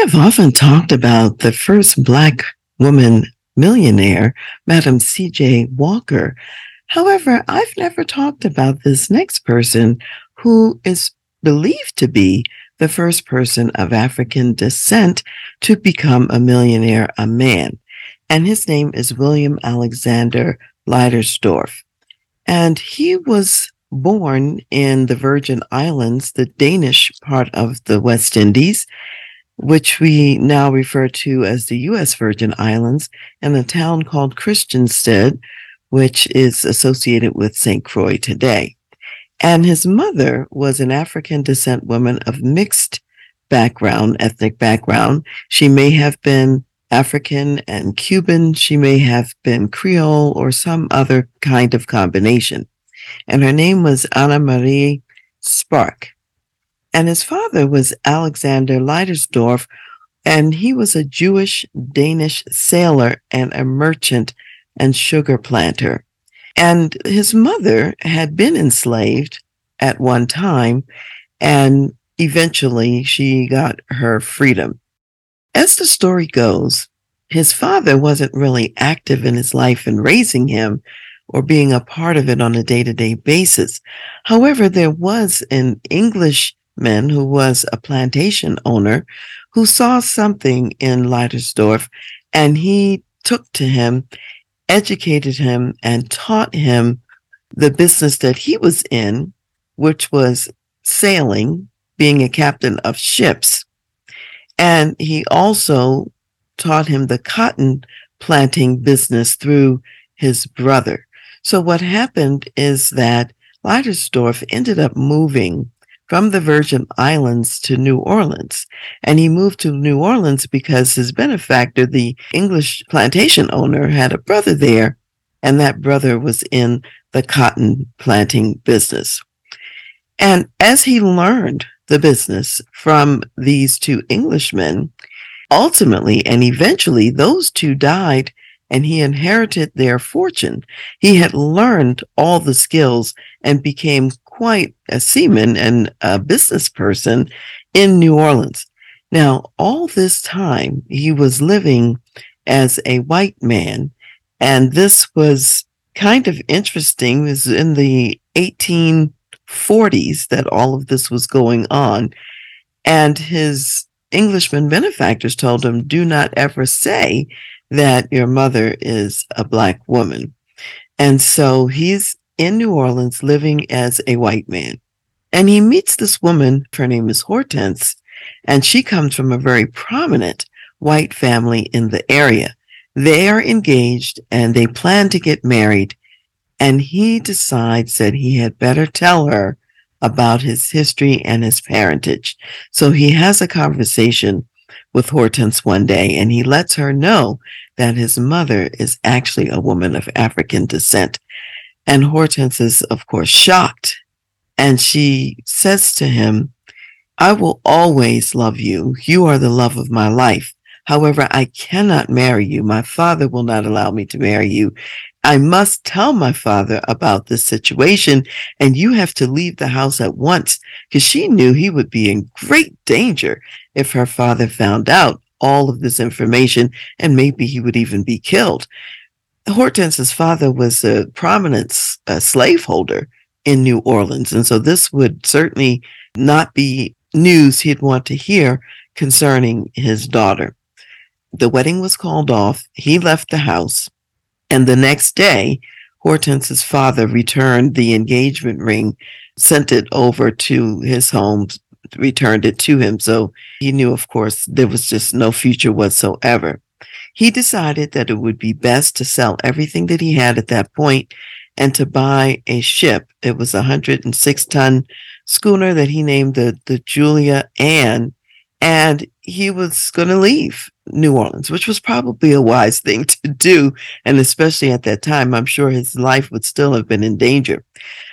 Have often talked about the first Black woman millionaire, Madam C.J. Walker. However, I've never talked about this next person who is believed to be the first person of African descent to become a millionaire, a man. And his name is William Alexander Leidesdorff. And he was born in the Virgin Islands, the Danish part of the West Indies which we now refer to as the U.S. Virgin Islands, and a town called Christiansted, which is associated with St. Croix today. And his mother was an African descent woman of mixed background, ethnic background. She may have been African and Cuban. She may have been Creole or some other kind of combination. And her name was Anna Marie Spark. And his father was Alexander Leidesdorff, and he was a Jewish Danish sailor and a merchant and sugar planter. And his mother had been enslaved at one time, and eventually she got her freedom. As the story goes, his father wasn't really active in his life in raising him or being a part of it on a day to day basis. However, there was an English man who was a plantation owner who saw something in Leidesdorff and he took to him, educated him, and taught him the business that he was in, which was sailing, being a captain of ships. And he also taught him the cotton planting business through his brother. So what happened is that Leidesdorff ended up moving from the Virgin Islands to New Orleans. And he moved to New Orleans because his benefactor, the English plantation owner, had a brother there, and that brother was in the cotton planting business. And as he learned the business from these two Englishmen, ultimately and eventually those two died and he inherited their fortune. He had learned all the skills and became quite a seaman and a business person in New Orleans. Now, all this time, he was living as a white man. And this was kind of interesting. It was in the 1840s that all of this was going on. And his Englishman benefactors told him, do not ever say that your mother is a black woman. And so he's in New Orleans living as a white man. And he meets this woman, her name is Hortense, and she comes from a very prominent white family in the area. They are engaged and they plan to get married. And he decides that he had better tell her about his history and his parentage. So he has a conversation with Hortense one day and he lets her know that his mother is actually a woman of African descent and Hortense is, of course, shocked. And she says to him, I will always love you. You are the love of my life. However, I cannot marry you. My father will not allow me to marry you. I must tell my father about this situation and you have to leave the house at once because she knew he would be in great danger if her father found out all of this information and maybe he would even be killed. Hortense's father was a prominent slaveholder in New Orleans. And so this would certainly not be news he'd want to hear concerning his daughter. The wedding was called off. He left the house. And the next day, Hortense's father returned the engagement ring, sent it over to his home, returned it to him. So he knew, of course, there was just no future whatsoever he decided that it would be best to sell everything that he had at that point and to buy a ship. It was a 106 ton schooner that he named the, the Julia Ann. and he was going to leave New Orleans, which was probably a wise thing to do. And especially at that time, I'm sure his life would still have been in danger.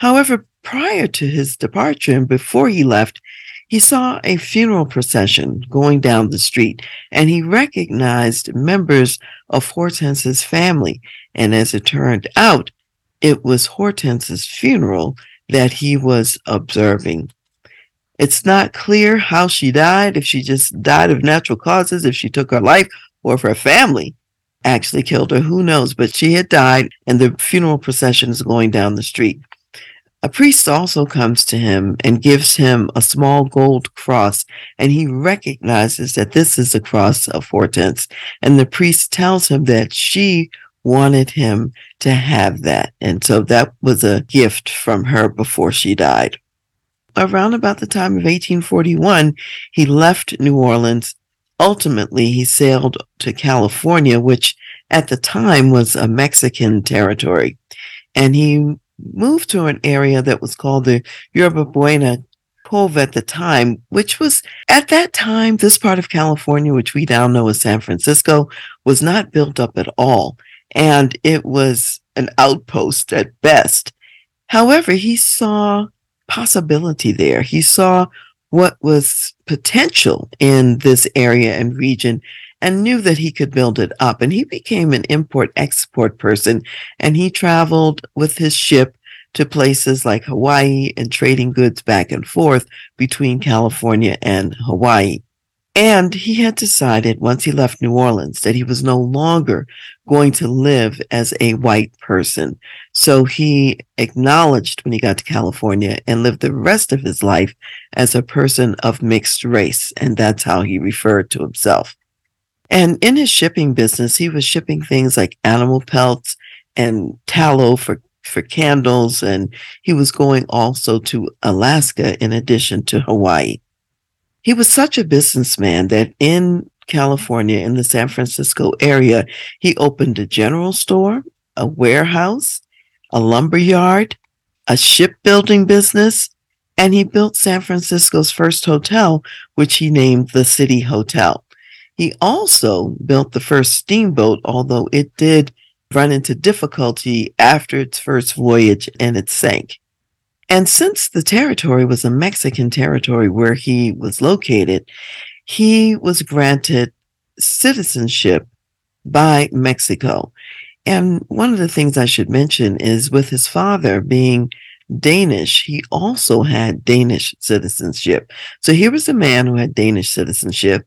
However, prior to his departure and before he left, he saw a funeral procession going down the street and he recognized members of Hortense's family. And as it turned out, it was Hortense's funeral that he was observing. It's not clear how she died, if she just died of natural causes, if she took her life, or if her family actually killed her. Who knows? But she had died, and the funeral procession is going down the street. A priest also comes to him and gives him a small gold cross, and he recognizes that this is the cross of Hortense. And the priest tells him that she wanted him to have that. And so that was a gift from her before she died around about the time of 1841, he left New Orleans. Ultimately, he sailed to California, which at the time was a Mexican territory. And he moved to an area that was called the Yerba Buena Cove at the time, which was at that time, this part of California, which we now know as San Francisco, was not built up at all. And it was an outpost at best. However, he saw possibility there. He saw what was potential in this area and region and knew that he could build it up. And he became an import export person and he traveled with his ship to places like Hawaii and trading goods back and forth between California and Hawaii. And he had decided once he left New Orleans that he was no longer going to live as a white person. So he acknowledged when he got to California and lived the rest of his life as a person of mixed race. And that's how he referred to himself. And in his shipping business, he was shipping things like animal pelts and tallow for, for candles. And he was going also to Alaska in addition to Hawaii. He was such a businessman that in California, in the San Francisco area, he opened a general store, a warehouse, a lumber yard, a shipbuilding business, and he built San Francisco's first hotel, which he named the City Hotel. He also built the first steamboat, although it did run into difficulty after its first voyage and it sank. And since the territory was a Mexican territory where he was located, he was granted citizenship by Mexico. And one of the things I should mention is with his father being Danish, he also had Danish citizenship. So here was a man who had Danish citizenship.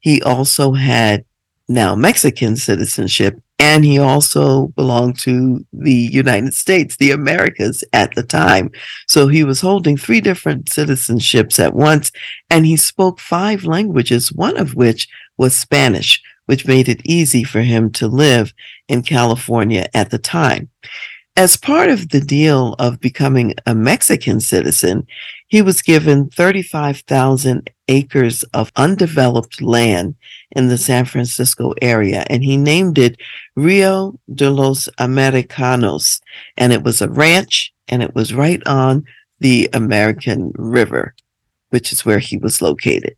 He also had now Mexican citizenship and he also belonged to the United States, the Americas at the time. So he was holding three different citizenships at once, and he spoke five languages, one of which was Spanish, which made it easy for him to live in California at the time. As part of the deal of becoming a Mexican citizen, he was given 35,000 acres of undeveloped land in the San Francisco area, and he named it Rio de los Americanos. And it was a ranch, and it was right on the American River, which is where he was located.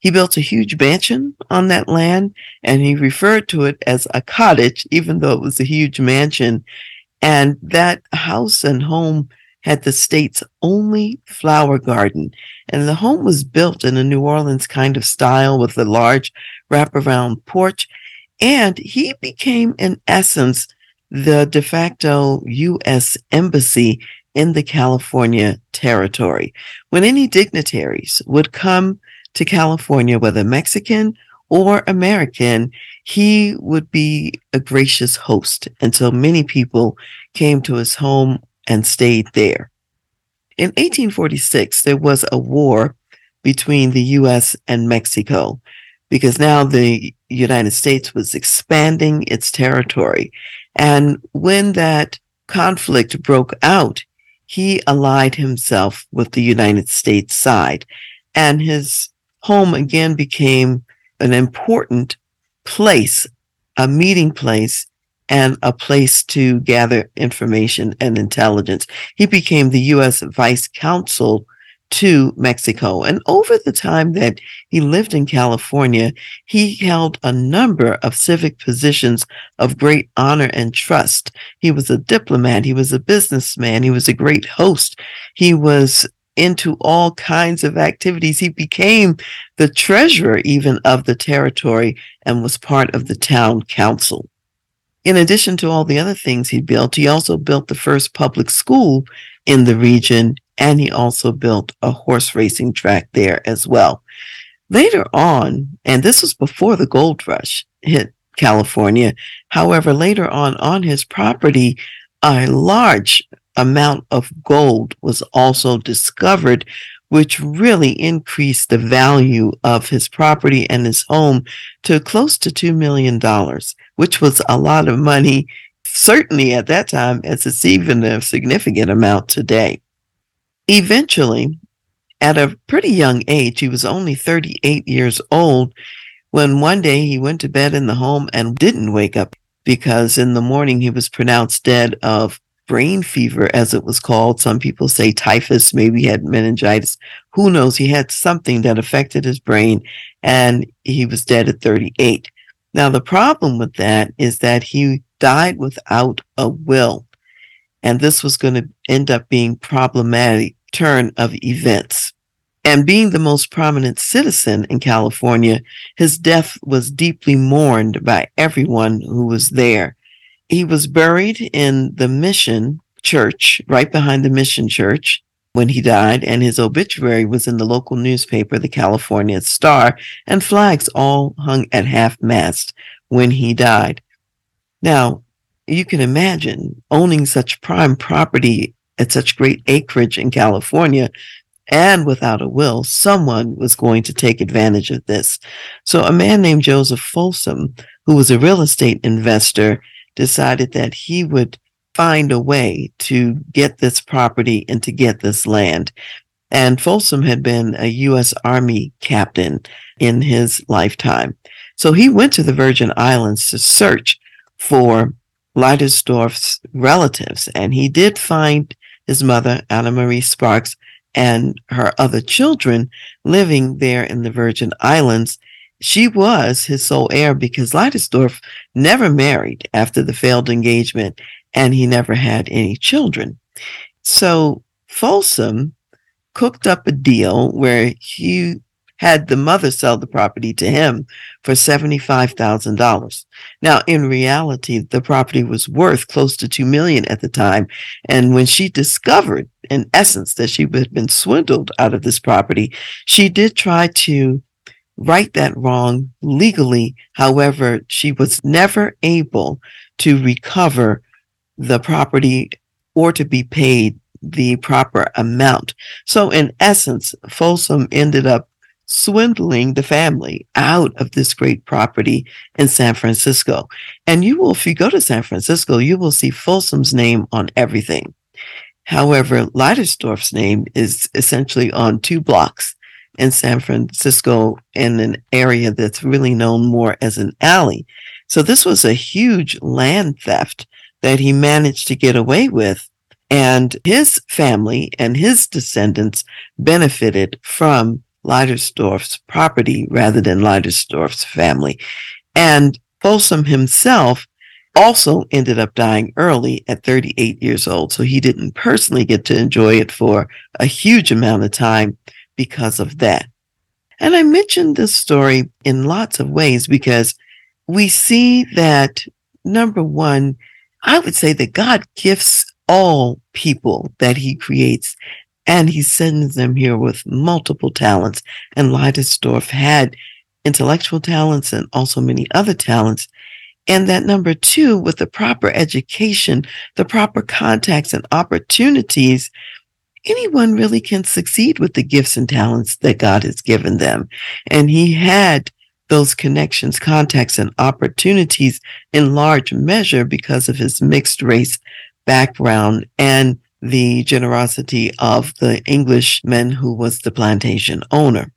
He built a huge mansion on that land, and he referred to it as a cottage, even though it was a huge mansion. And that house and home had the state's only flower garden. And the home was built in a New Orleans kind of style with a large wraparound porch. And he became, in essence, the de facto U.S. embassy in the California territory. When any dignitaries would come to California, whether Mexican or American, he would be a gracious host. And so many people came to his home and stayed there. In 1846, there was a war between the US and Mexico because now the United States was expanding its territory. And when that conflict broke out, he allied himself with the United States side. And his home again became an important place, a meeting place and a place to gather information and intelligence. He became the U.S. vice consul to Mexico. And over the time that he lived in California, he held a number of civic positions of great honor and trust. He was a diplomat. He was a businessman. He was a great host. He was into all kinds of activities. He became the treasurer even of the territory and was part of the town council. In addition to all the other things he built, he also built the first public school in the region, and he also built a horse racing track there as well. Later on, and this was before the gold rush hit California, however, later on on his property, a large amount of gold was also discovered, which really increased the value of his property and his home to close to $2 million, which was a lot of money, certainly at that time, as it's even a significant amount today. Eventually, at a pretty young age, he was only 38 years old when one day he went to bed in the home and didn't wake up because in the morning he was pronounced dead of brain fever, as it was called. Some people say typhus, maybe he had meningitis. Who knows? He had something that affected his brain and he was dead at 38. Now, the problem with that is that he died without a will. And this was going to end up being problematic turn of events. And being the most prominent citizen in California, his death was deeply mourned by everyone who was there. He was buried in the mission church, right behind the mission church when he died, and his obituary was in the local newspaper, the California Star, and flags all hung at half mast when he died. Now, you can imagine owning such prime property at such great acreage in California and without a will, someone was going to take advantage of this. So a man named Joseph Folsom, who was a real estate investor, decided that he would find a way to get this property and to get this land. And Folsom had been a U.S. Army captain in his lifetime. So he went to the Virgin Islands to search for Leidesdorff's relatives, and he did find his mother, Anna Marie Sparks, and her other children living there in the Virgin Islands she was his sole heir because Leidesdorff never married after the failed engagement and he never had any children. So Folsom cooked up a deal where he had the mother sell the property to him for $75,000. Now, in reality, the property was worth close to 2 million at the time. And when she discovered, in essence, that she had been swindled out of this property, she did try to right that wrong legally. However, she was never able to recover the property or to be paid the proper amount. So, in essence, Folsom ended up swindling the family out of this great property in San Francisco. And you will, if you go to San Francisco, you will see Folsom's name on everything. However, Leidesdorff's name is essentially on two blocks in San Francisco in an area that's really known more as an alley. So this was a huge land theft that he managed to get away with. And his family and his descendants benefited from Leidesdorff's property rather than Leidesdorff's family. And Folsom himself also ended up dying early at 38 years old. So he didn't personally get to enjoy it for a huge amount of time because of that. And I mentioned this story in lots of ways because we see that number one, I would say that God gifts all people that he creates and he sends them here with multiple talents. And Leidesdorff had intellectual talents and also many other talents. And that number two, with the proper education, the proper contacts and opportunities, anyone really can succeed with the gifts and talents that God has given them. And he had those connections, contacts, and opportunities in large measure because of his mixed race background and the generosity of the Englishman who was the plantation owner.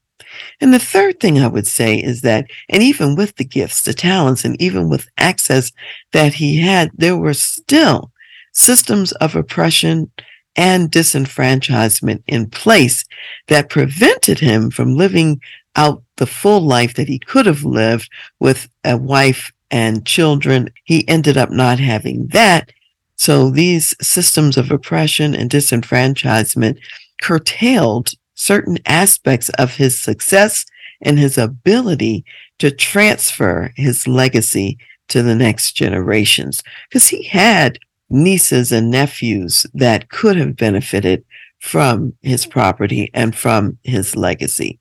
And the third thing I would say is that, and even with the gifts, the talents, and even with access that he had, there were still systems of oppression and disenfranchisement in place that prevented him from living out the full life that he could have lived with a wife and children. He ended up not having that. So these systems of oppression and disenfranchisement curtailed certain aspects of his success and his ability to transfer his legacy to the next generations. Because he had nieces and nephews that could have benefited from his property and from his legacy.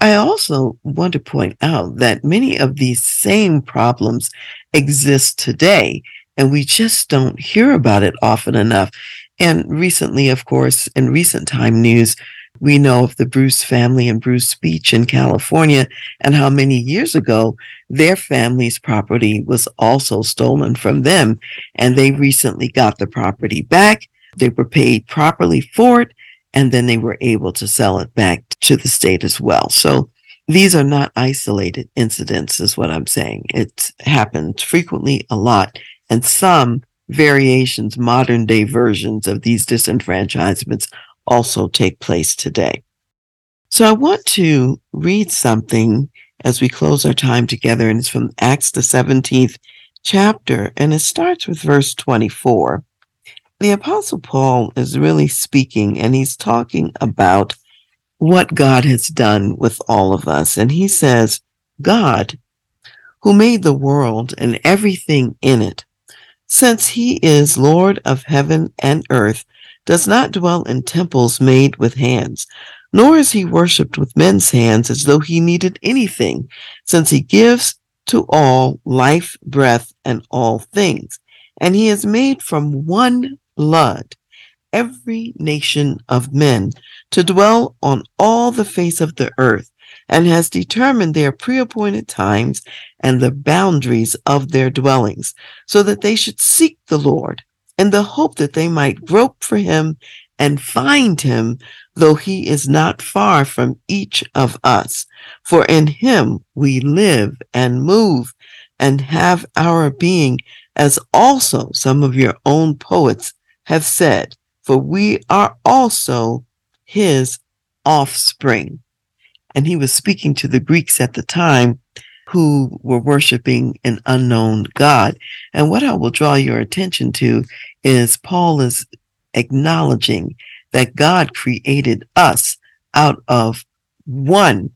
I also want to point out that many of these same problems exist today, and we just don't hear about it often enough. And recently, of course, in recent time news, we know of the Bruce family and Bruce Beach in California and how many years ago their family's property was also stolen from them. And they recently got the property back. They were paid properly for it and then they were able to sell it back to the state as well. So these are not isolated incidents, is what I'm saying. It happens frequently a lot, and some variations, modern day versions of these disenfranchisements also take place today. So I want to read something as we close our time together, and it's from Acts, the 17th chapter, and it starts with verse 24 the Apostle Paul is really speaking and he's talking about what God has done with all of us. And he says, God, who made the world and everything in it, since he is Lord of heaven and earth, does not dwell in temples made with hands, nor is he worshiped with men's hands as though he needed anything, since he gives to all life, breath, and all things. And he has made from one blood every nation of men to dwell on all the face of the earth and has determined their preappointed times and the boundaries of their dwellings so that they should seek the Lord in the hope that they might grope for him and find him, though he is not far from each of us. For in him we live and move and have our being, as also some of your own poets have said, for we are also his offspring. And he was speaking to the Greeks at the time who were worshiping an unknown God. And what I will draw your attention to is Paul is acknowledging that God created us out of one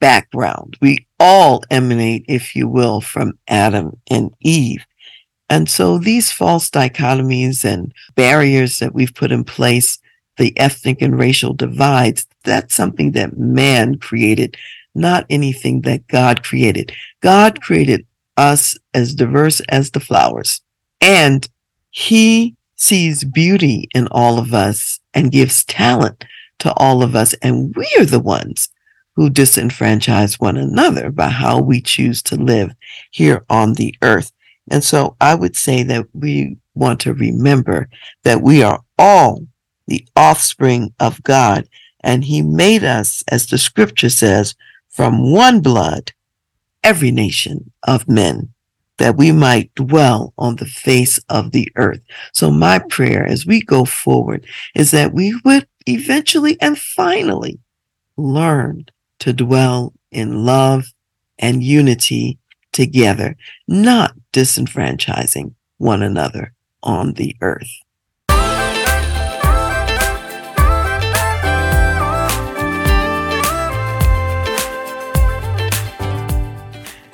background. We all emanate, if you will, from Adam and Eve. And so these false dichotomies and barriers that we've put in place, the ethnic and racial divides, that's something that man created, not anything that God created. God created us as diverse as the flowers, and he sees beauty in all of us and gives talent to all of us. And we are the ones who disenfranchise one another by how we choose to live here on the earth. And so I would say that we want to remember that we are all the offspring of God. And he made us, as the scripture says, from one blood, every nation of men, that we might dwell on the face of the earth. So my prayer as we go forward is that we would eventually and finally learn to dwell in love and unity together, not disenfranchising one another on the earth.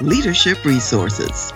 leadership resources.